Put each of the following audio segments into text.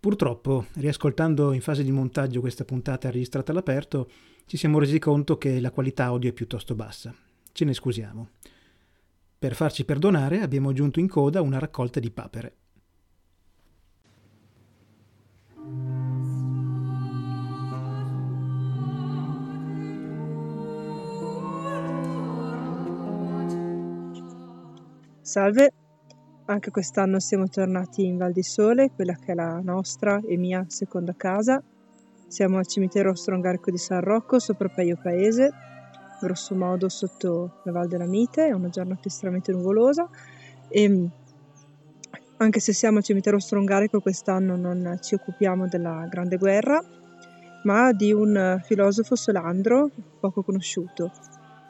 Purtroppo, riascoltando in fase di montaggio questa puntata registrata all'aperto, ci siamo resi conto che la qualità audio è piuttosto bassa. Ce ne scusiamo. Per farci perdonare abbiamo aggiunto in coda una raccolta di papere. Salve, anche quest'anno siamo tornati in Val di Sole, quella che è la nostra e mia seconda casa. Siamo al cimitero strongarico di San Rocco, sopra Peio Paese, grosso modo sotto la Val della Mite, è una giornata estremamente nuvolosa e anche se siamo al cimitero strongarico quest'anno non ci occupiamo della Grande Guerra, ma di un filosofo solandro poco conosciuto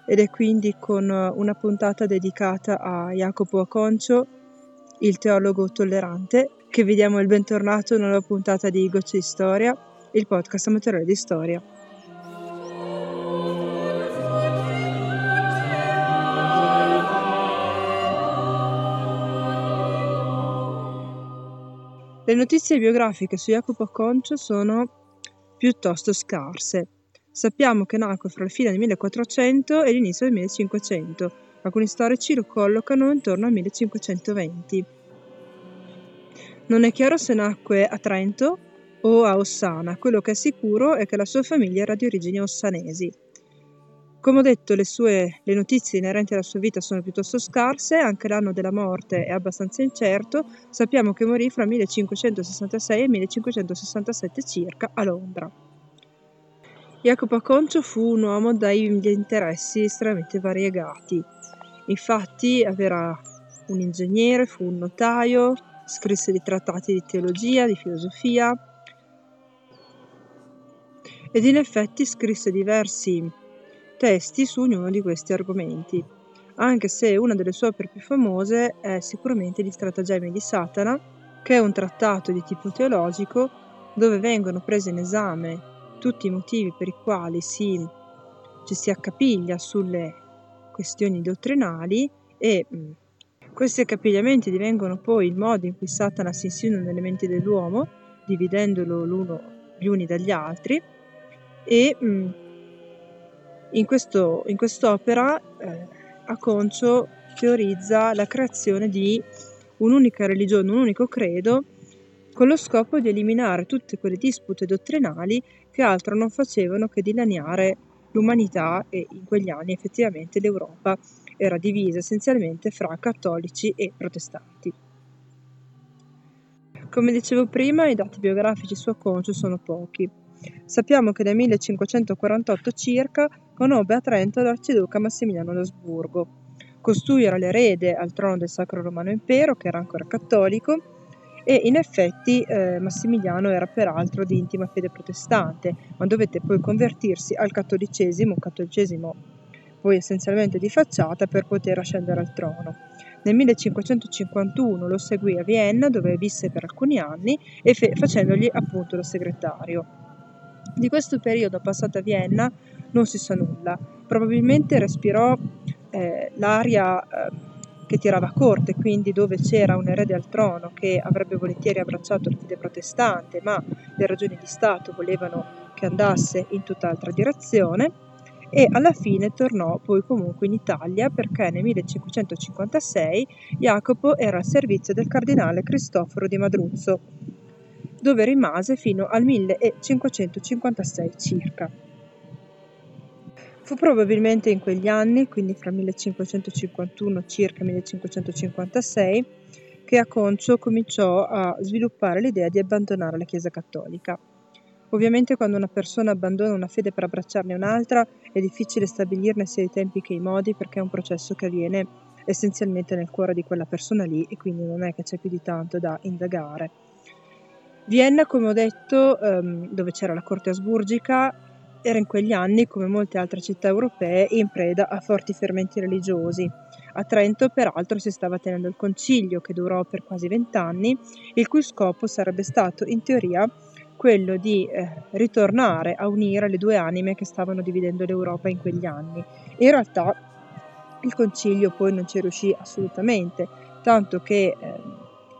ed è quindi con una puntata dedicata a Jacopo Aconcio, il teologo tollerante, che vi diamo il bentornato nella nuova puntata di Gocce di Storia, il podcast amatoriale di storia. Le notizie biografiche su Jacopo Aconcio sono piuttosto scarse. Sappiamo che nacque fra la fine del 1400 e l'inizio del 1500. Alcuni storici lo collocano intorno al 1520. Non è chiaro se nacque a Trento o a Ossana, quello che è sicuro è che la sua famiglia era di origini ossanesi. Come ho detto, le, sue, le notizie inerenti alla sua vita sono piuttosto scarse, anche l'anno della morte è abbastanza incerto, sappiamo che morì fra 1566 e 1567 circa a Londra. Jacopo Concio fu un uomo dagli interessi estremamente variegati. Infatti era un ingegnere, fu un notaio, scrisse dei trattati di teologia, di filosofia ed in effetti scrisse diversi testi su ognuno di questi argomenti, anche se una delle sue opere più famose è sicuramente Gli stratagemmi di Satana, che è un trattato di tipo teologico dove vengono prese in esame tutti i motivi per i quali si, ci si accapiglia sulle questioni dottrinali e mh, questi accapigliamenti divengono poi il modo in cui Satana si insinua nelle menti dell'uomo, dividendolo gli uni dagli altri e mh, in, questo, in quest'opera eh, Aconcio teorizza la creazione di un'unica religione, un unico credo con lo scopo di eliminare tutte quelle dispute dottrinali che altro non facevano che dilaniare l'umanità e in quegli anni effettivamente l'Europa era divisa essenzialmente fra cattolici e protestanti. Come dicevo prima, i dati biografici su Aconcio sono pochi. Sappiamo che nel 1548 circa conobbe a Trento l'arciduca Massimiliano d'Asburgo. Costui era l'erede al trono del Sacro Romano Impero, che era ancora cattolico, e in effetti eh, Massimiliano era peraltro di intima fede protestante, ma dovette poi convertirsi al cattolicesimo, un cattolicesimo poi essenzialmente di facciata, per poter ascendere al trono. Nel 1551 lo seguì a Vienna, dove visse per alcuni anni, e fe- facendogli appunto da segretario. Di questo periodo passato a Vienna non si sa nulla. Probabilmente respirò eh, l'aria eh, che tirava corte, quindi dove c'era un erede al trono che avrebbe volentieri abbracciato la fede protestante, ma le ragioni di Stato volevano che andasse in tutt'altra direzione, e alla fine tornò poi comunque in Italia perché nel 1556 Jacopo era al servizio del cardinale Cristoforo di Madruzzo, dove rimase fino al 1556 circa. Fu probabilmente in quegli anni, quindi fra 1551 circa 1556, che Aconcio cominciò a sviluppare l'idea di abbandonare la Chiesa cattolica. Ovviamente quando una persona abbandona una fede per abbracciarne un'altra è difficile stabilirne sia i tempi che i modi perché è un processo che avviene essenzialmente nel cuore di quella persona lì e quindi non è che c'è più di tanto da indagare. Vienna, come ho detto, ehm, dove c'era la corte asburgica, era in quegli anni, come molte altre città europee, in preda a forti fermenti religiosi. A Trento, peraltro, si stava tenendo il concilio, che durò per quasi vent'anni, il cui scopo sarebbe stato, in teoria, quello di eh, ritornare a unire le due anime che stavano dividendo l'Europa in quegli anni. In realtà il concilio poi non ci riuscì assolutamente, tanto che eh,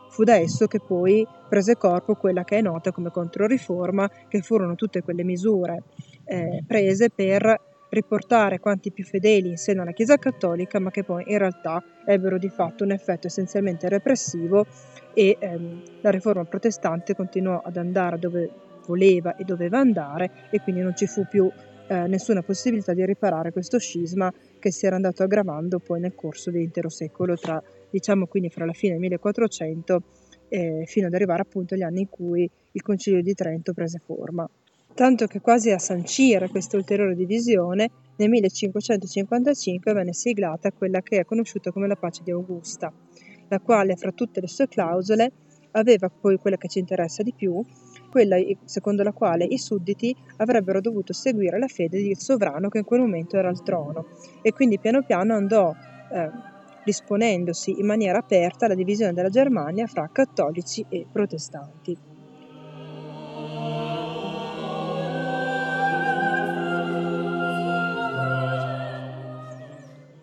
fu da esso che poi prese corpo quella che è nota come Controriforma, che furono tutte quelle misure eh, prese per riportare quanti più fedeli in seno alla Chiesa cattolica, ma che poi in realtà ebbero di fatto un effetto essenzialmente repressivo e ehm, la riforma protestante continuò ad andare dove voleva e doveva andare e quindi non ci fu più eh, nessuna possibilità di riparare questo scisma che si era andato aggravando poi nel corso dell'intero secolo, tra, diciamo quindi fra la fine del 1400 eh, fino ad arrivare appunto agli anni in cui il Concilio di Trento prese forma. Tanto che quasi a sancire questa ulteriore divisione, nel 1555 venne siglata quella che è conosciuta come la pace di Augusta, la quale fra tutte le sue clausole aveva poi quella che ci interessa di più, quella secondo la quale i sudditi avrebbero dovuto seguire la fede del sovrano che in quel momento era al trono e quindi piano piano andò eh, disponendosi in maniera aperta la divisione della Germania fra cattolici e protestanti.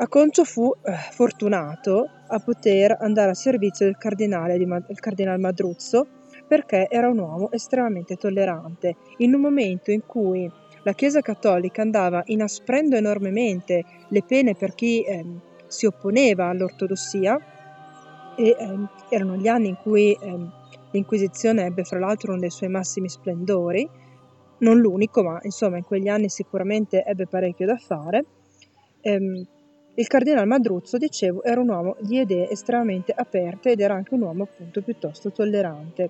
Aconcio fu eh, fortunato a poter andare a servizio del cardinale, di, il cardinale Madruzzo perché era un uomo estremamente tollerante. In un momento in cui la Chiesa Cattolica andava inasprendo enormemente le pene per chi eh, si opponeva all'ortodossia, e eh, erano gli anni in cui eh, l'Inquisizione ebbe fra l'altro uno dei suoi massimi splendori, non l'unico, ma insomma in quegli anni sicuramente ebbe parecchio da fare. Ehm, il cardinale Madruzzo, dicevo, era un uomo di idee estremamente aperte ed era anche un uomo appunto piuttosto tollerante.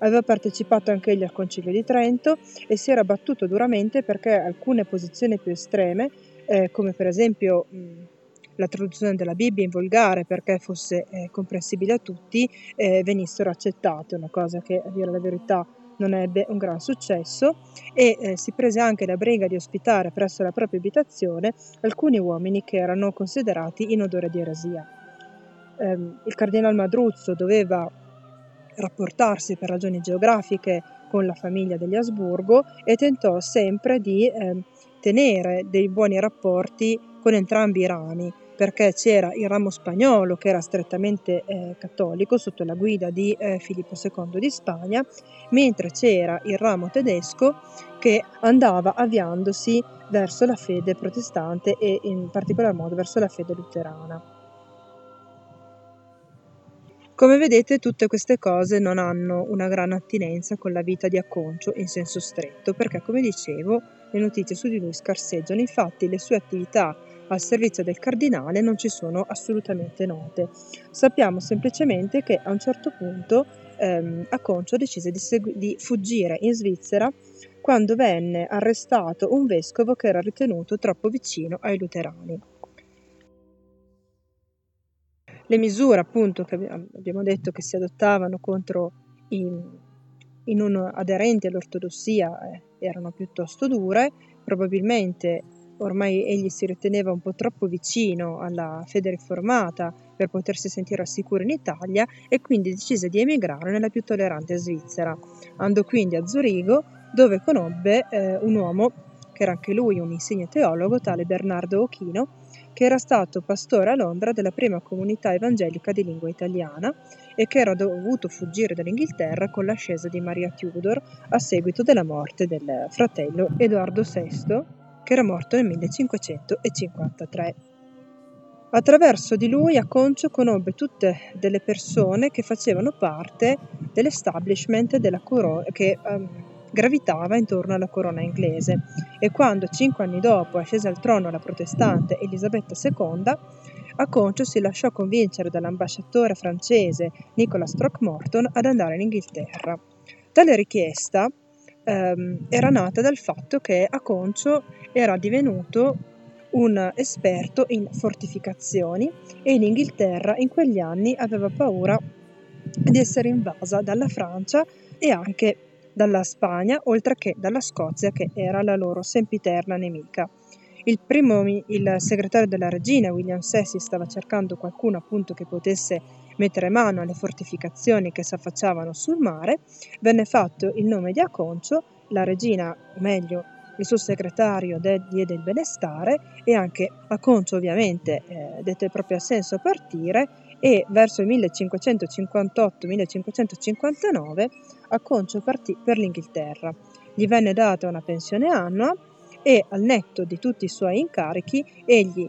Aveva partecipato anche egli al Concilio di Trento e si era battuto duramente perché alcune posizioni più estreme, eh, come per esempio mh, la traduzione della Bibbia in volgare perché fosse eh, comprensibile a tutti, eh, venissero accettate, una cosa che a dire la verità non ebbe un gran successo e eh, si prese anche la briga di ospitare presso la propria abitazione alcuni uomini che erano considerati in odore di eresia. Eh, il cardinal Madruzzo doveva rapportarsi per ragioni geografiche con la famiglia degli Asburgo e tentò sempre di eh, tenere dei buoni rapporti con entrambi i rami, perché c'era il ramo spagnolo che era strettamente eh, cattolico sotto la guida di eh, Filippo II di Spagna, mentre c'era il ramo tedesco che andava avviandosi verso la fede protestante e in particolar modo verso la fede luterana. Come vedete tutte queste cose non hanno una gran attinenza con la vita di Acconcio in senso stretto, perché come dicevo le notizie su di lui scarseggiano, infatti le sue attività al servizio del cardinale non ci sono assolutamente note. Sappiamo semplicemente che a un certo punto ehm, Aconcio decise di, segu- di fuggire in Svizzera quando venne arrestato un vescovo che era ritenuto troppo vicino ai luterani. Le misure appunto che abbiamo detto che si adottavano contro i, i non aderenti all'ortodossia eh, erano piuttosto dure, probabilmente Ormai egli si riteneva un po' troppo vicino alla fede riformata per potersi sentire al sicuro in Italia e quindi decise di emigrare nella più tollerante Svizzera. Andò quindi a Zurigo dove conobbe eh, un uomo che era anche lui un insigne teologo, tale Bernardo Ochino, che era stato pastore a Londra della prima comunità evangelica di lingua italiana e che era dovuto fuggire dall'Inghilterra con l'ascesa di Maria Tudor a seguito della morte del fratello Edoardo VI che era morto nel 1553. Attraverso di lui Aconcio conobbe tutte delle persone che facevano parte dell'establishment della corona, che um, gravitava intorno alla corona inglese e quando cinque anni dopo ascese al trono la protestante Elisabetta II, Aconcio si lasciò convincere dall'ambasciatore francese Nicolas Throckmorton ad andare in Inghilterra. Tale richiesta ehm, era nata dal fatto che Aconcio era divenuto un esperto in fortificazioni e in Inghilterra in quegli anni aveva paura di essere invasa dalla Francia e anche dalla Spagna, oltre che dalla Scozia, che era la loro sempiterna nemica. Il primo, il segretario della regina, William Sessi, stava cercando qualcuno appunto che potesse mettere mano alle fortificazioni che si affacciavano sul mare, venne fatto il nome di Aconcio, la regina, o meglio il suo segretario diede il benestare e anche Aconcio ovviamente eh, dette proprio assenso a partire e verso il 1558-1559 Aconcio partì per l'Inghilterra. Gli venne data una pensione annua e al netto di tutti i suoi incarichi egli,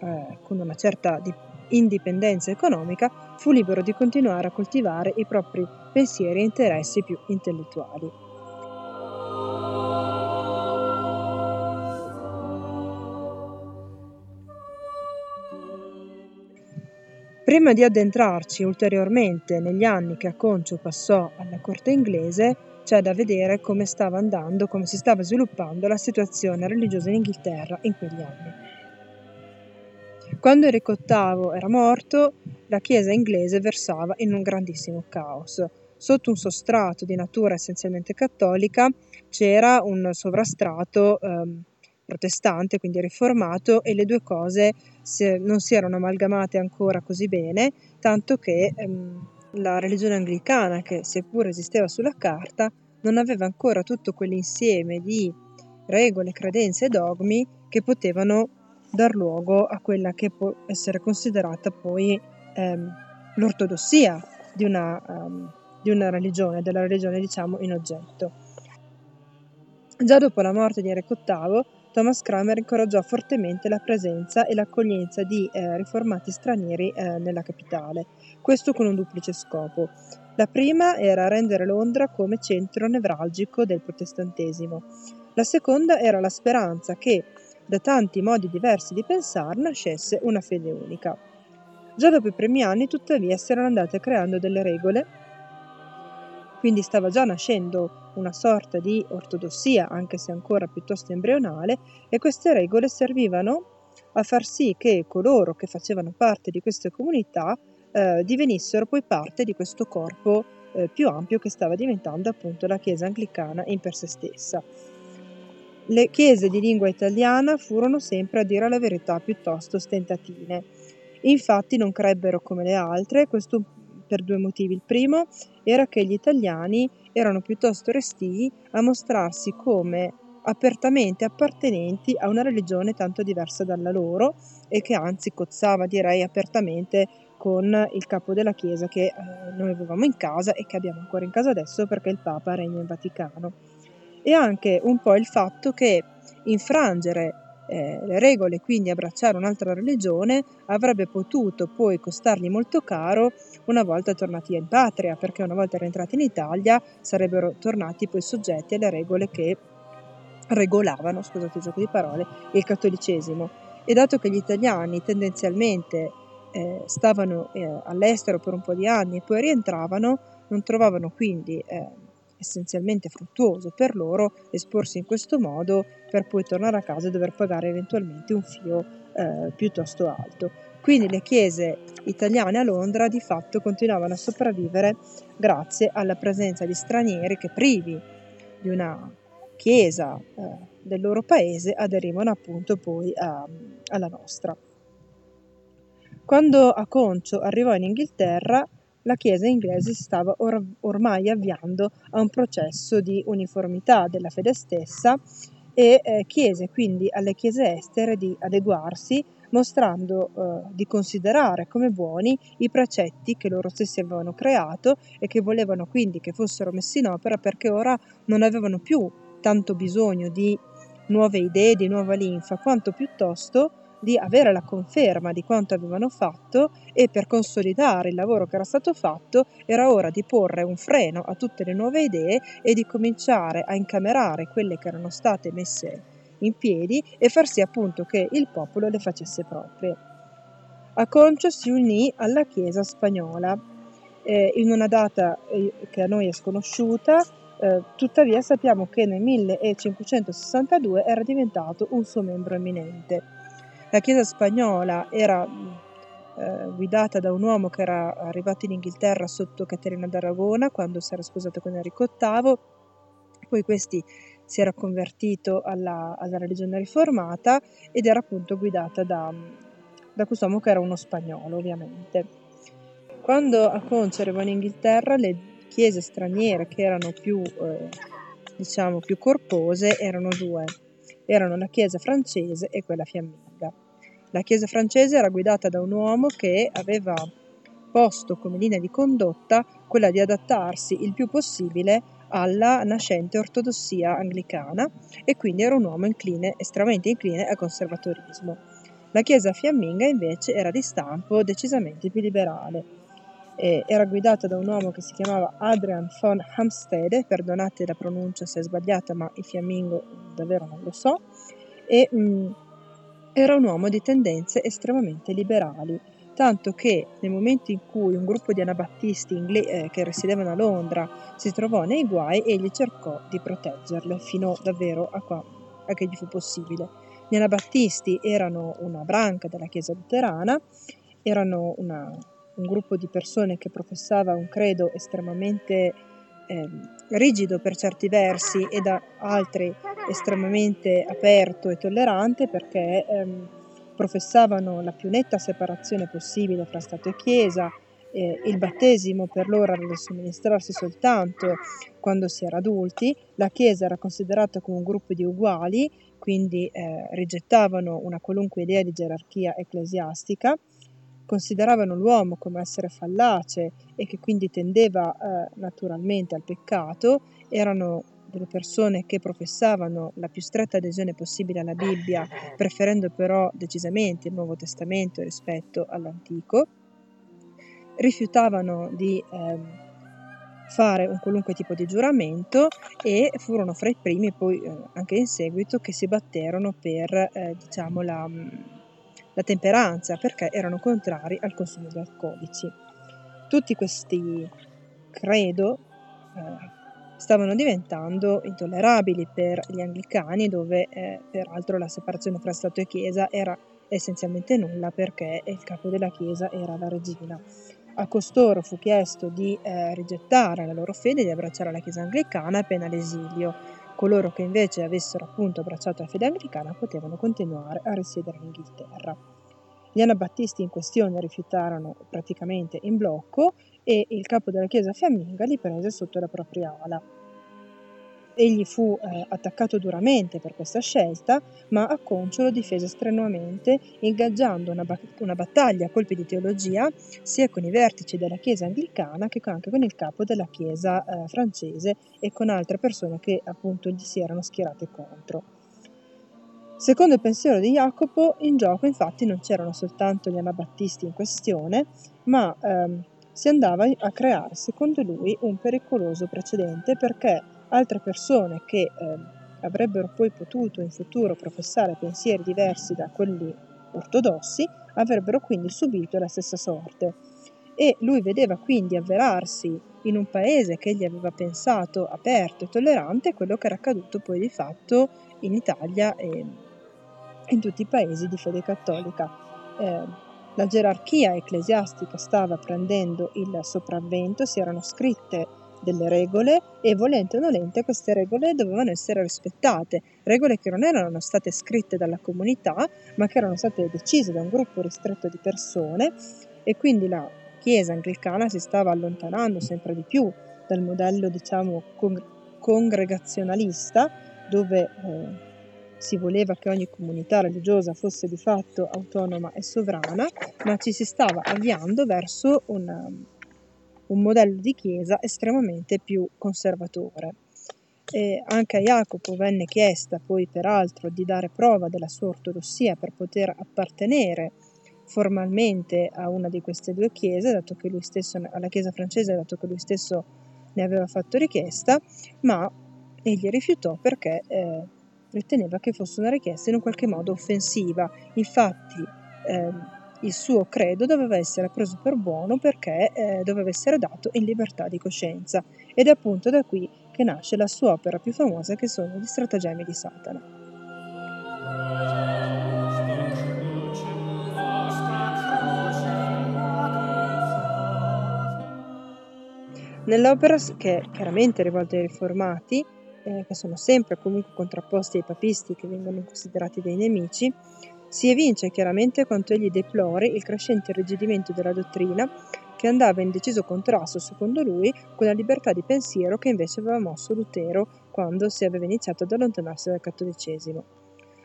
eh, con una certa indipendenza economica, fu libero di continuare a coltivare i propri pensieri e interessi più intellettuali. Prima di addentrarci ulteriormente negli anni che Aconcio passò alla corte inglese, c'è da vedere come stava andando, come si stava sviluppando la situazione religiosa in Inghilterra in quegli anni. Quando Enrico VIII era morto, la Chiesa inglese versava in un grandissimo caos. Sotto un sostrato di natura essenzialmente cattolica c'era un sovrastrato ehm, protestante, quindi riformato, e le due cose non si erano amalgamate ancora così bene, tanto che ehm, la religione anglicana, che seppur esisteva sulla carta, non aveva ancora tutto quell'insieme di regole, credenze e dogmi che potevano dar luogo a quella che può essere considerata poi ehm, l'ortodossia di una, um, di una religione, della religione diciamo in oggetto. Già dopo la morte di Enrico VIII, Thomas Cranmer incoraggiò fortemente la presenza e l'accoglienza di eh, riformati stranieri eh, nella capitale, questo con un duplice scopo. La prima era rendere Londra come centro nevralgico del protestantesimo. La seconda era la speranza che, da tanti modi diversi di pensare, nascesse una fede unica. Già dopo i primi anni, tuttavia, si erano andate creando delle regole, quindi stava già nascendo una sorta di ortodossia, anche se ancora piuttosto embrionale, e queste regole servivano a far sì che coloro che facevano parte di queste comunità eh, divenissero poi parte di questo corpo eh, più ampio che stava diventando appunto la Chiesa anglicana in per sé stessa. Le chiese di lingua italiana furono sempre, a dire la verità, piuttosto stentatine. Infatti non crebbero come le altre, questo per due motivi. Il primo era che gli italiani erano piuttosto restii a mostrarsi come apertamente appartenenti a una religione tanto diversa dalla loro e che anzi cozzava, direi, apertamente con il capo della Chiesa che eh, noi avevamo in casa e che abbiamo ancora in casa adesso perché il Papa regna in Vaticano. E anche un po' il fatto che infrangere eh, le regole, quindi abbracciare un'altra religione, avrebbe potuto poi costargli molto caro una volta tornati in patria, perché una volta rientrati in Italia sarebbero tornati poi soggetti alle regole che regolavano, scusate il gioco di parole, il cattolicesimo. E dato che gli italiani tendenzialmente eh, stavano eh, all'estero per un po' di anni e poi rientravano, non trovavano quindi eh, essenzialmente fruttuoso per loro esporsi in questo modo per poi tornare a casa e dover pagare eventualmente un fio eh, piuttosto alto. Quindi le chiese italiane a Londra di fatto continuavano a sopravvivere grazie alla presenza di stranieri che privi di una chiesa eh, del loro paese aderivano appunto poi a, alla nostra. Quando Aconcio arrivò in Inghilterra, la Chiesa inglese si stava or- ormai avviando a un processo di uniformità della fede stessa e eh, chiese quindi alle chiese estere di adeguarsi mostrando eh, di considerare come buoni i precetti che loro stessi avevano creato e che volevano quindi che fossero messi in opera perché ora non avevano più tanto bisogno di nuove idee, di nuova linfa, quanto piuttosto di avere la conferma di quanto avevano fatto e per consolidare il lavoro che era stato fatto era ora di porre un freno a tutte le nuove idee e di cominciare a incamerare quelle che erano state messe in piedi e far sì appunto che il popolo le facesse proprie. Aconcio si unì alla Chiesa spagnola eh, in una data eh, che a noi è sconosciuta, eh, tuttavia sappiamo che nel 1562 era diventato un suo membro eminente. La Chiesa spagnola era eh, guidata da un uomo che era arrivato in Inghilterra sotto Caterina d'Aragona quando si era sposato con Enrico VIII, poi questi si era convertito alla, alla religione riformata ed era appunto guidata da, da quest'uomo che era uno spagnolo ovviamente. Quando Aconcio arrivò in Inghilterra le chiese straniere che erano più, eh, diciamo, più corpose erano due, erano la chiesa francese e quella fiamminga. La chiesa francese era guidata da un uomo che aveva posto come linea di condotta quella di adattarsi il più possibile alla nascente ortodossia anglicana e quindi era un uomo incline, estremamente incline al conservatorismo. La chiesa fiamminga invece era di stampo decisamente più liberale. Era guidata da un uomo che si chiamava Adrian von Hamstede, perdonate la pronuncia se è sbagliata, ma il fiammingo davvero non lo so, e mh, mm, era un uomo di tendenze estremamente liberali tanto che nel momento in cui un gruppo di anabattisti ingle- eh, che risiedevano a Londra si trovò nei guai, egli cercò di proteggerle fino davvero a, qua, a che gli fu possibile. Gli anabattisti erano una branca della Chiesa luterana, erano una, un gruppo di persone che professava un credo estremamente eh, rigido per certi versi e da altri estremamente aperto e tollerante perché ehm, professavano la più netta separazione possibile fra Stato e Chiesa, eh, il battesimo per loro era da somministrarsi soltanto quando si era adulti, la Chiesa era considerata come un gruppo di uguali, quindi eh, rigettavano una qualunque idea di gerarchia ecclesiastica, consideravano l'uomo come essere fallace e che quindi tendeva eh, naturalmente al peccato, erano delle persone che professavano la più stretta adesione possibile alla Bibbia, preferendo però decisamente il Nuovo Testamento rispetto all'Antico, rifiutavano di eh, fare un qualunque tipo di giuramento e furono fra i primi poi eh, anche in seguito che si batterono per eh, diciamo la, la temperanza perché erano contrari al consumo di alcolici. Tutti questi credo eh, stavano diventando intollerabili per gli anglicani dove eh, peraltro la separazione fra Stato e Chiesa era essenzialmente nulla perché il capo della Chiesa era la regina. A costoro fu chiesto di eh, rigettare la loro fede e di abbracciare la Chiesa anglicana pena l'esilio. Coloro che invece avessero appunto abbracciato la fede anglicana potevano continuare a risiedere in Inghilterra. Gli anabattisti in questione rifiutarono praticamente in blocco e il capo della chiesa fiamminga li prese sotto la propria ala. Egli fu eh, attaccato duramente per questa scelta, ma Acconcio lo difese strenuamente, ingaggiando una, ba- una, battaglia a colpi di teologia sia con i vertici della Chiesa anglicana che anche con il capo della Chiesa eh, francese e con altre persone che appunto gli si erano schierate contro. Secondo il pensiero di Jacopo, in gioco infatti non c'erano soltanto gli anabattisti in questione, ma ehm, si andava a creare, secondo lui, un pericoloso precedente perché altre persone che eh, avrebbero poi potuto in futuro professare pensieri diversi da quelli ortodossi avrebbero quindi subito la stessa sorte. E lui vedeva quindi avverarsi in un paese che egli aveva pensato aperto e tollerante quello che era accaduto poi di fatto in Italia e in tutti i paesi di fede cattolica. Eh, la gerarchia ecclesiastica stava prendendo il sopravvento, si erano scritte delle regole e volente o nolente queste regole dovevano essere rispettate, regole che non erano state scritte dalla comunità ma che erano state decise da un gruppo ristretto di persone e quindi la Chiesa anglicana si stava allontanando sempre di più dal modello diciamo congregazionalista dove eh, si voleva che ogni comunità religiosa fosse di fatto autonoma e sovrana, ma ci si stava avviando verso una, un modello di chiesa estremamente più conservatore. E anche a Jacopo venne chiesta poi peraltro di dare prova della sua ortodossia per poter appartenere formalmente a una di queste due chiese, dato che lui stesso, alla chiesa francese, dato che lui stesso ne aveva fatto richiesta, ma egli rifiutò perché eh, riteneva che fosse una richiesta in un qualche modo offensiva. Infatti eh, il suo credo doveva essere preso per buono perché eh, doveva essere dato in libertà di coscienza ed è appunto da qui che nasce la sua opera più famosa che sono gli stratagemmi di Satana. Nell'opera, che è chiaramente rivolta ai riformati, eh, che sono sempre comunque contrapposti ai papisti che vengono considerati dei nemici, si evince chiaramente quanto egli deplori il crescente irrigidimento della dottrina che andava in deciso contrasto, secondo lui, con la libertà di pensiero che invece aveva mosso Lutero quando si aveva iniziato ad allontanarsi dal cattolicesimo.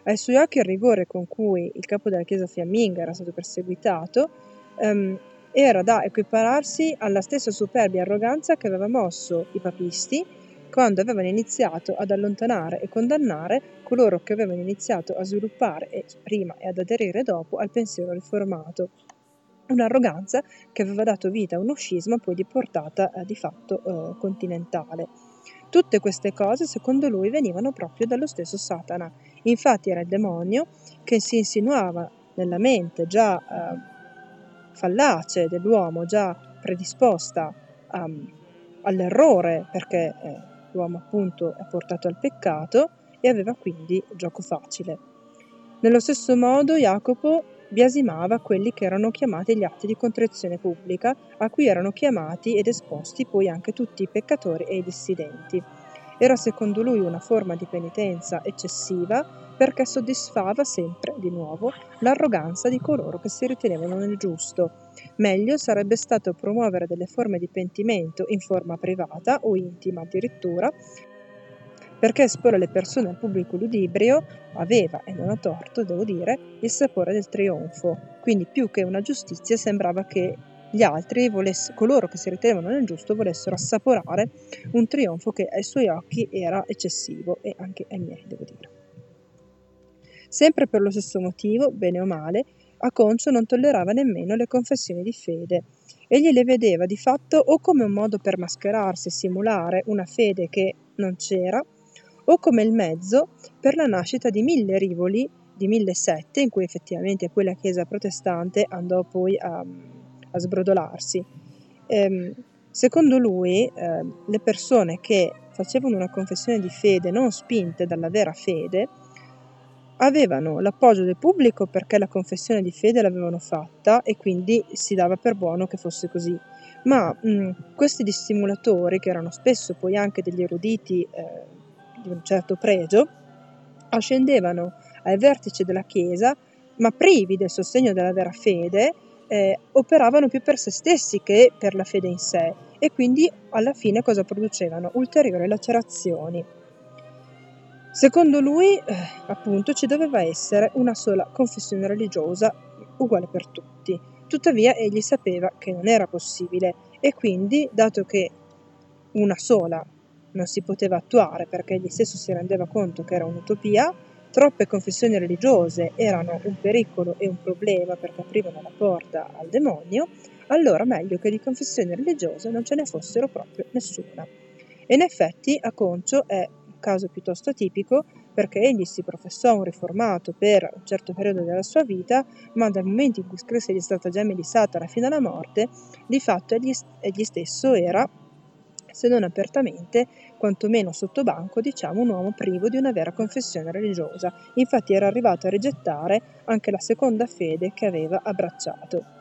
Ai suoi occhi il rigore con cui il capo della Chiesa fiamminga era stato perseguitato um, era da equipararsi alla stessa superbia arroganza che aveva mosso i papisti quando avevano iniziato ad allontanare e condannare coloro che avevano iniziato a sviluppare prima e ad aderire dopo al pensiero riformato. Un'arroganza che aveva dato vita a uno scisma poi di portata eh, di fatto eh, continentale. Tutte queste cose, secondo lui, venivano proprio dallo stesso Satana. Infatti era il demonio che si insinuava nella mente già eh, fallace dell'uomo, già predisposta um, all'errore, perché eh, l'uomo appunto è portato al peccato e aveva quindi gioco facile. Nello stesso modo Jacopo biasimava quelli che erano chiamati gli atti di contrizione pubblica, a cui erano chiamati ed esposti poi anche tutti i peccatori e i dissidenti. Era secondo lui una forma di penitenza eccessiva perché soddisfava sempre, di nuovo, l'arroganza di coloro che si ritenevano nel giusto. Meglio sarebbe stato promuovere delle forme di pentimento in forma privata o intima addirittura, perché esporre le persone al pubblico ludibrio aveva, e non a torto, devo dire, il sapore del trionfo. Quindi più che una giustizia sembrava che gli altri, volesse, coloro che si ritenevano nel giusto, volessero assaporare un trionfo che ai suoi occhi era eccessivo e anche ai miei, devo dire. Sempre per lo stesso motivo, bene o male, Aconcio non tollerava nemmeno le confessioni di fede. Egli le vedeva di fatto o come un modo per mascherarsi e simulare una fede che non c'era, o come il mezzo per la nascita di mille rivoli, di mille sette, in cui effettivamente quella chiesa protestante andò poi a, a sbrodolarsi. Ehm, secondo lui, eh, le persone che facevano una confessione di fede non spinte dalla vera fede, avevano l'appoggio del pubblico perché la confessione di fede l'avevano fatta e quindi si dava per buono che fosse così. Ma mh, questi dissimulatori, che erano spesso poi anche degli eruditi eh, di un certo pregio, ascendevano ai vertici della Chiesa, ma privi del sostegno della vera fede, eh, operavano più per se stessi che per la fede in sé e quindi alla fine cosa producevano? Ulteriori lacerazioni. Secondo lui, eh, appunto, ci doveva essere una sola confessione religiosa uguale per tutti. Tuttavia egli sapeva che non era possibile e quindi, dato che una sola non si poteva attuare perché egli stesso si rendeva conto che era un'utopia, troppe confessioni religiose erano un pericolo e un problema perché aprivano la porta al demonio, allora meglio che di confessioni religiose non ce ne fossero proprio nessuna. E in effetti Aconcio è caso piuttosto atipico perché egli si professò un riformato per un certo periodo della sua vita, ma dal momento in cui scrisse gli stratagemmi di Satana fino alla morte, di fatto egli, egli stesso era, se non apertamente, quantomeno sotto banco, diciamo, un uomo privo di una vera confessione religiosa. Infatti era arrivato a rigettare anche la seconda fede che aveva abbracciato.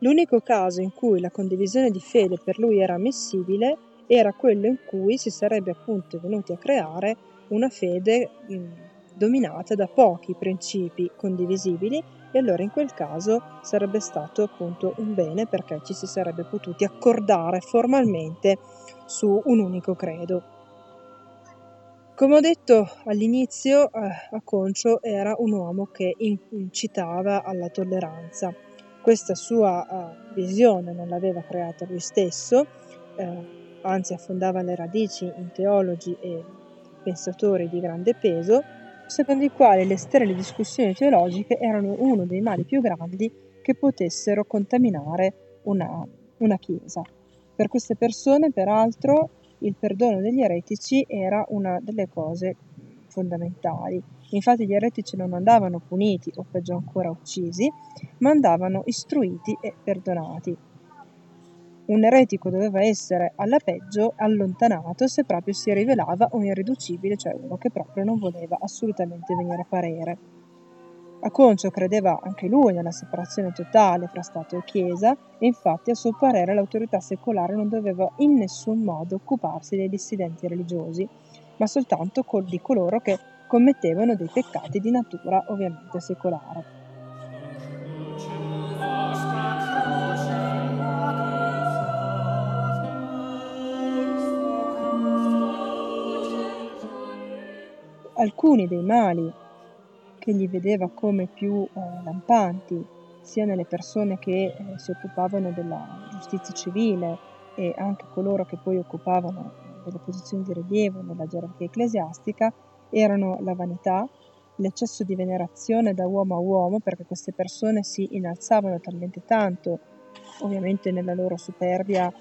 L'unico caso in cui la condivisione di fede per lui era ammissibile era quello in cui si sarebbe appunto venuti a creare una fede mh, dominata da pochi principi condivisibili e allora in quel caso sarebbe stato appunto un bene perché ci si sarebbe potuti accordare formalmente su un unico credo. Come ho detto all'inizio, eh, Aconcio era un uomo che incitava alla tolleranza. Questa sua uh, visione non l'aveva creata lui stesso, eh, anzi affondava le radici in teologi e pensatori di grande peso, secondo i quali le sterili discussioni teologiche erano uno dei mali più grandi che potessero contaminare una, una Chiesa. Per queste persone, peraltro, il perdono degli eretici era una delle cose fondamentali. Infatti gli eretici non andavano puniti o peggio ancora uccisi, ma andavano istruiti e perdonati. Un eretico doveva essere alla peggio allontanato se proprio si rivelava un irriducibile, cioè uno che proprio non voleva assolutamente venire a parere. Aconcio credeva anche lui nella separazione totale fra Stato e Chiesa e infatti a suo parere l'autorità secolare non doveva in nessun modo occuparsi dei dissidenti religiosi, ma soltanto di coloro che commettevano dei peccati di natura ovviamente secolare. Alcuni dei mali che gli vedeva come più eh, lampanti sia nelle persone che eh, si occupavano della giustizia civile e anche coloro che poi occupavano delle posizioni di rilievo nella gerarchia ecclesiastica, erano la vanità, l'eccesso di venerazione da uomo a uomo, perché queste persone si innalzavano talmente tanto, ovviamente nella loro superbia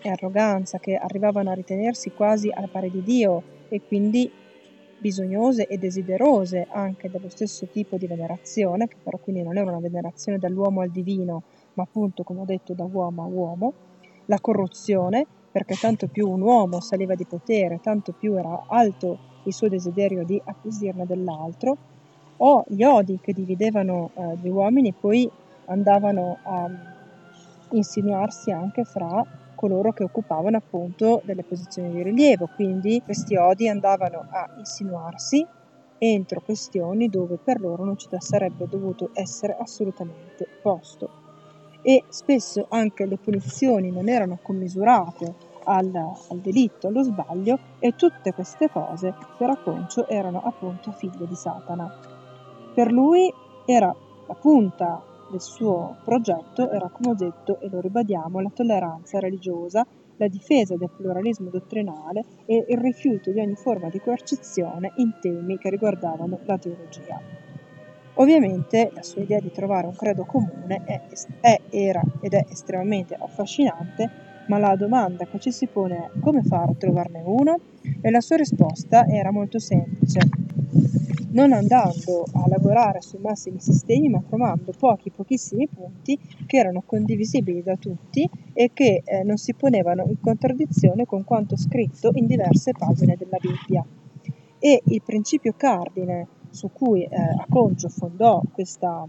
e arroganza, che arrivavano a ritenersi quasi al pari di Dio e quindi bisognose e desiderose anche dello stesso tipo di venerazione, che però quindi non era una venerazione dall'uomo al divino, ma appunto, come ho detto, da uomo a uomo, la corruzione, perché tanto più un uomo saliva di potere, tanto più era alto il suo desiderio di acquisirne dell'altro, o gli odi che dividevano eh, gli uomini poi andavano a insinuarsi anche fra coloro che occupavano appunto delle posizioni di rilievo, quindi questi odi andavano a insinuarsi entro questioni dove per loro non ci sarebbe dovuto essere assolutamente posto. E spesso anche le punizioni non erano commisurate al, al delitto, allo sbaglio e tutte queste cose per Aconcio erano appunto figlie di Satana. Per lui era la punta del suo progetto era, come ho detto e lo ribadiamo, la tolleranza religiosa, la difesa del pluralismo dottrinale e il rifiuto di ogni forma di coercizione in temi che riguardavano la teologia. Ovviamente la sua idea di trovare un credo comune è, è, era ed è estremamente affascinante, ma la domanda che ci si pone è come fare a trovarne uno? E la sua risposta era molto semplice non andando a lavorare sui massimi sistemi, ma trovando pochi, pochissimi punti che erano condivisibili da tutti e che eh, non si ponevano in contraddizione con quanto scritto in diverse pagine della Bibbia. E il principio cardine su cui eh, Aconcio fondò questa,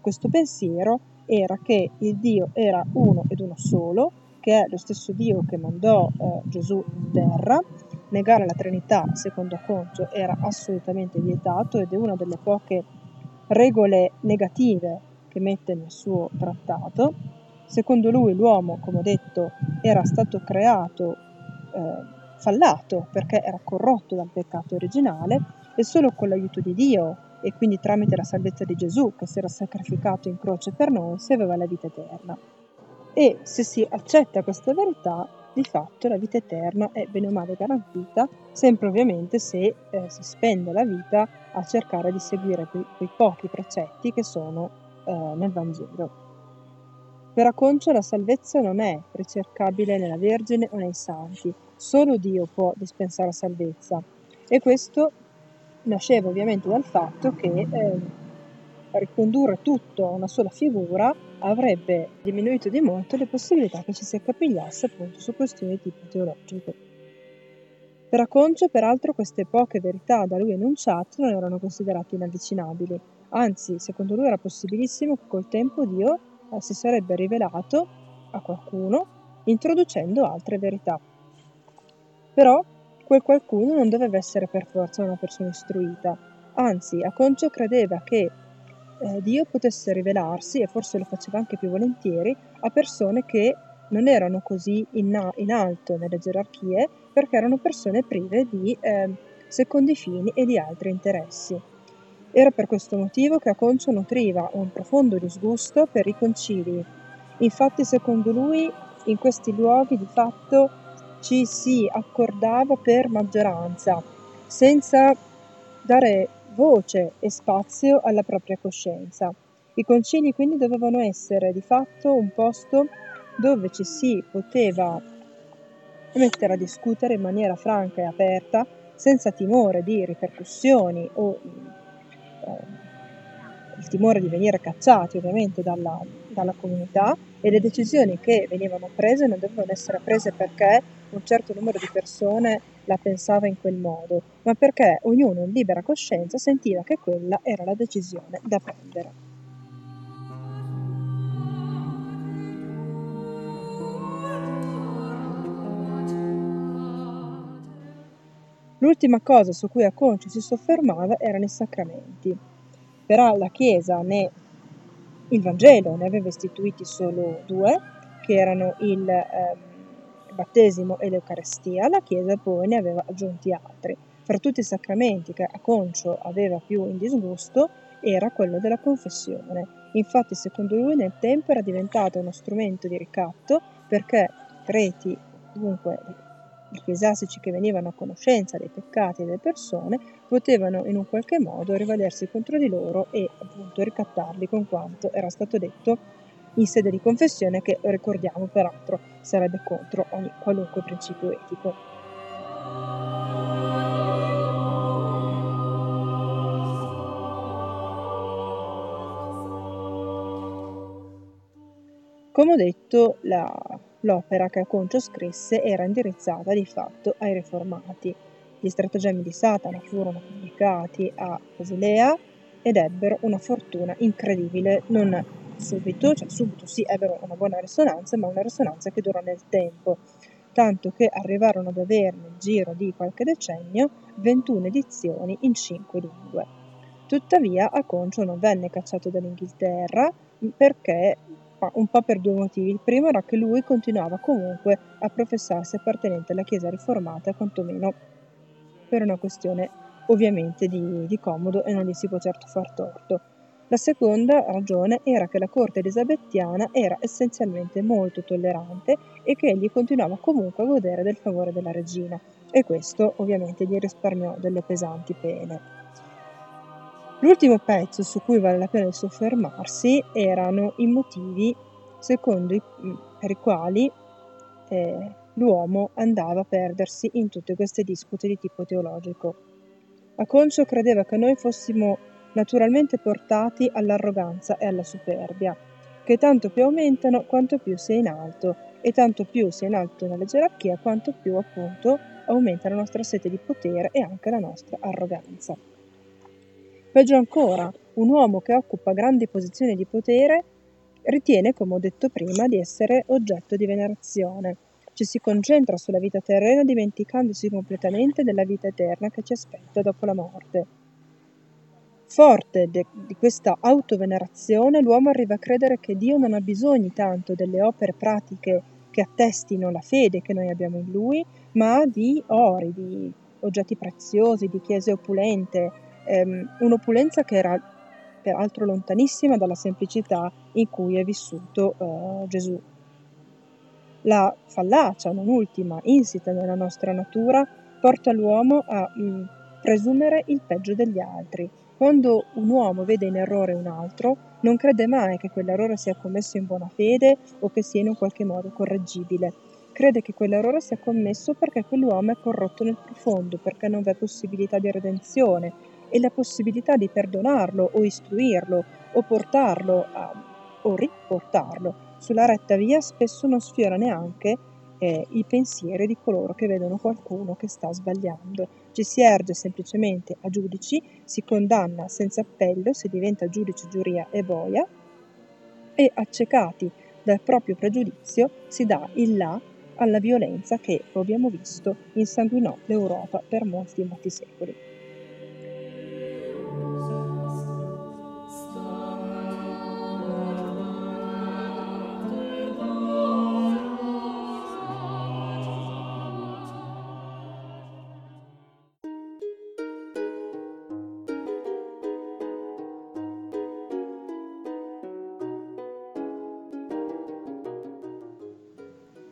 questo pensiero era che il Dio era uno ed uno solo, che è lo stesso Dio che mandò eh, Gesù in terra Negare la Trinità, secondo Concio, era assolutamente vietato ed è una delle poche regole negative che mette nel suo trattato. Secondo lui l'uomo, come ho detto, era stato creato eh, fallato perché era corrotto dal peccato originale e solo con l'aiuto di Dio e quindi tramite la salvezza di Gesù che si era sacrificato in croce per noi si aveva la vita eterna. E se si accetta questa verità, di fatto la vita eterna è bene o male garantita, sempre ovviamente se eh, si spende la vita a cercare di seguire quei, quei pochi precetti che sono eh, nel Vangelo. Per Aconcio la salvezza non è ricercabile nella Vergine o nei santi, solo Dio può dispensare salvezza e questo nasceva ovviamente dal fatto che eh, ricondurre tutto a una sola figura avrebbe diminuito di molto le possibilità che ci si accapigliasse appunto su questioni di tipo teologico. Per Aconcio, peraltro, queste poche verità da lui enunciate non erano considerate inavvicinabili, anzi, secondo lui era possibilissimo che col tempo Dio eh, si sarebbe rivelato a qualcuno introducendo altre verità. Però quel qualcuno non doveva essere per forza una persona istruita, anzi, Aconcio credeva che eh, Dio potesse rivelarsi, e forse lo faceva anche più volentieri, a persone che non erano così in, in alto nelle gerarchie perché erano persone prive di eh, secondi fini e di altri interessi. Era per questo motivo che Aconcio nutriva un profondo disgusto per i concili. Infatti, secondo lui, in questi luoghi di fatto ci si accordava per maggioranza, senza dare voce e spazio alla propria coscienza. I concili quindi dovevano essere di fatto un posto dove ci si poteva mettere a discutere in maniera franca e aperta, senza timore di ripercussioni o eh, il timore di venire cacciati ovviamente dalla, dalla comunità e le decisioni che venivano prese non dovevano essere prese perché un certo numero di persone la pensava in quel modo, ma perché ognuno in libera coscienza sentiva che quella era la decisione da prendere. L'ultima cosa su cui Aconcio si soffermava erano i sacramenti. Però la Chiesa ne il Vangelo ne aveva istituiti solo due, che erano il eh, battesimo e l'Eucarestia, la Chiesa poi ne aveva aggiunti altri. Fra tutti i sacramenti che Aconcio aveva più in disgusto era quello della confessione, Infatti, secondo lui, nel tempo era diventata uno strumento di ricatto perché preti, dunque gli ecclesiastici che venivano a conoscenza dei peccati delle persone, potevano in un qualche modo rivalersi contro di loro e appunto ricattarli con quanto era stato detto in sede di confessione che ricordiamo peraltro sarebbe contro ogni qualunque principio etico. Come ho detto, la, l'opera che Aconcio scrisse era indirizzata di fatto ai riformati. Gli stratagemmi di Satana furono pubblicati a Basilea ed ebbero una fortuna incredibile, non subito, cioè subito sì ebbero una buona risonanza, ma una risonanza che durò nel tempo, tanto che arrivarono ad avere nel giro di qualche decennio 21 edizioni in 5 lingue. Tuttavia Aconcio non venne cacciato dall'Inghilterra perché un po' per due motivi. Il primo era che lui continuava comunque a professarsi appartenente alla Chiesa riformata, quantomeno per una questione ovviamente di, di comodo e non gli si può certo far torto. La seconda ragione era che la corte elisabettiana era essenzialmente molto tollerante e che egli continuava comunque a godere del favore della regina e questo ovviamente gli risparmiò delle pesanti pene. L'ultimo pezzo su cui vale la pena soffermarsi erano i motivi secondo i, mm, per i quali eh, l'uomo andava a perdersi in tutte queste dispute di tipo teologico. Aconcio credeva che noi fossimo naturalmente portati all'arroganza e alla superbia, che tanto più aumentano quanto più si è in alto, e tanto più si è in alto nella gerarchia quanto più appunto aumenta la nostra sete di potere e anche la nostra arroganza. Peggio ancora, un uomo che occupa grandi posizioni di potere ritiene, come ho detto prima, di essere oggetto di venerazione. Ci si concentra sulla vita terrena dimenticandosi completamente della vita eterna che ci aspetta dopo la morte. Forte de- di questa autovenerazione, l'uomo arriva a credere che Dio non ha bisogno tanto delle opere pratiche che attestino la fede che noi abbiamo in Lui, ma di ori, di oggetti preziosi, di chiese opulente, ehm, un'opulenza che era peraltro lontanissima dalla semplicità in cui è vissuto eh, Gesù. La fallacia, non ultima, insita nella nostra natura, porta l'uomo a mh, mm, presumere il peggio degli altri. Quando un uomo vede in errore un altro, non crede mai che quell'errore sia commesso in buona fede o che sia in un qualche modo correggibile. Crede che quell'errore sia commesso perché quell'uomo è corrotto nel profondo, perché non v'è possibilità di redenzione, e la possibilità di perdonarlo o istruirlo o portarlo a, o riportarlo sulla retta via spesso non sfiora neanche eh, i pensieri di coloro che vedono qualcuno che sta sbagliando. Ci si erge semplicemente a giudici, si condanna senza appello, si diventa giudice, giuria e boia e accecati dal proprio pregiudizio si dà il là alla violenza che, come abbiamo visto, insanguinò l'Europa per molti molti secoli.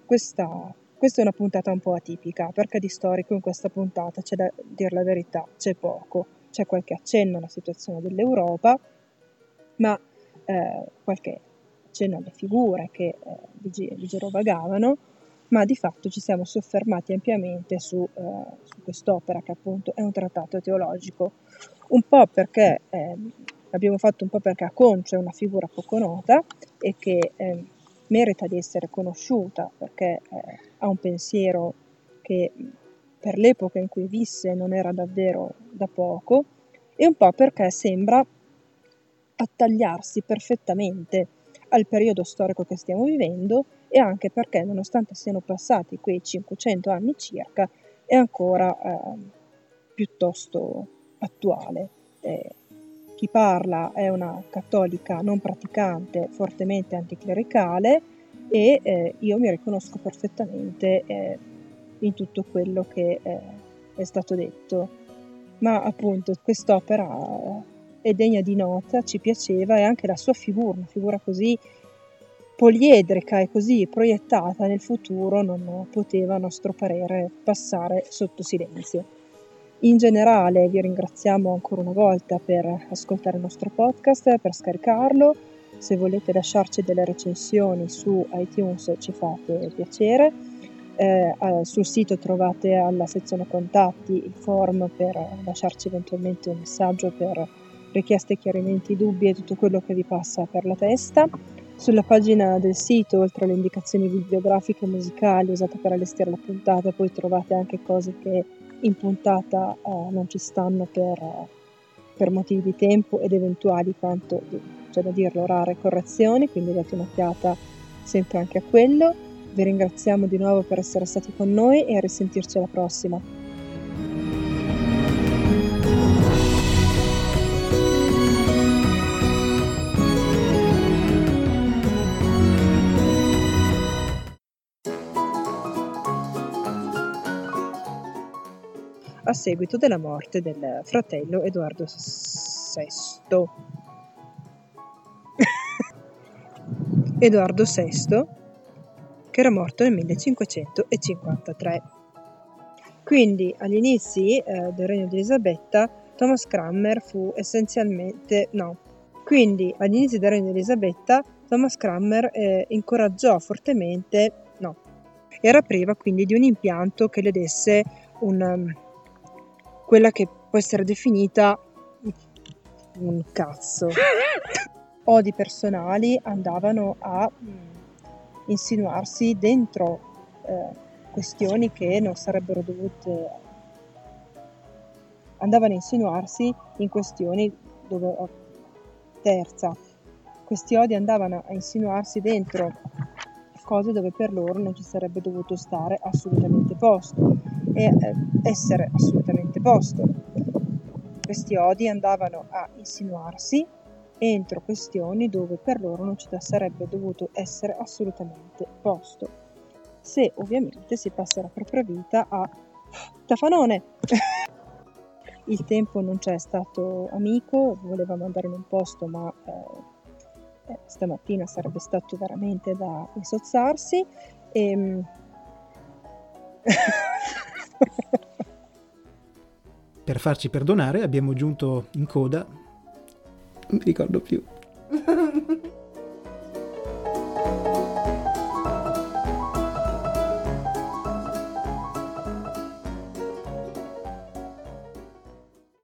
Questa, questa è una puntata un po' atipica, perché di storico in questa puntata c'è da dire la verità, c'è poco. C'è qualche accenno alla situazione dell'Europa, ma eh, qualche accenno alle figure che eh, girovagavano, ma di fatto ci siamo soffermati ampiamente su, eh, su, quest'opera che appunto è un trattato teologico, un po' perché eh, l'abbiamo fatto un po' perché Aconcio è una figura poco nota e che eh, merita di essere conosciuta perché eh, ha un pensiero che per l'epoca in cui visse non era davvero da poco e un po' perché sembra attagliarsi perfettamente al periodo storico che stiamo vivendo e anche perché nonostante siano passati quei 500 anni circa è ancora eh, piuttosto attuale. Eh, chi parla è una cattolica non praticante, fortemente anticlericale e eh, io mi riconosco perfettamente eh, in tutto quello che eh, è stato detto. Ma appunto quest'opera e degna di nota, ci piaceva, e anche la sua figura, una figura così poliedrica e così proiettata nel futuro non poteva, a nostro parere, passare sotto silenzio. In generale vi ringraziamo ancora una volta per ascoltare il nostro podcast, per scaricarlo. Se volete lasciarci delle recensioni su iTunes ci fate piacere. Eh, sul sito trovate alla sezione contatti il form per lasciarci eventualmente un messaggio per richieste, chiarimenti, dubbi e tutto quello che vi passa per la testa. Sulla pagina del sito, oltre alle indicazioni bibliografiche e musicali usate per allestire la puntata, poi trovate anche cose che in puntata eh, non ci stanno per, per, motivi di tempo ed eventuali quanto, c'è da dirlo, rare correzioni, quindi date un'occhiata sempre anche a quello. Vi ringraziamo di nuovo per essere stati con noi e a risentirci alla prossima. A seguito della morte del fratello Edoardo VI. Edoardo VI, che era morto nel 1553. Quindi agli inizi eh, del regno di Elisabetta Thomas Cranmer fu essenzialmente no. Quindi agli inizi del regno di Elisabetta Thomas Cranmer eh, incoraggiò fortemente no. Era priva quindi di un impianto che le desse un quella che può essere definita un cazzo. Odi personali andavano a mm, insinuarsi dentro eh, questioni che non sarebbero dovute andavano a insinuarsi in questioni dove terza questi odi andavano a insinuarsi dentro cose dove per loro non ci sarebbe dovuto stare assolutamente posto e eh, essere assolutamente posto. Questi odi andavano a insinuarsi entro questioni dove per loro non ci sarebbe dovuto essere assolutamente posto. Se ovviamente si passa la propria vita a tafanone. Il tempo non c'è stato amico, volevamo andare in un posto ma eh, eh, stamattina sarebbe stato veramente da insozzarsi. E... Per farci perdonare abbiamo giunto in coda, non mi ricordo più.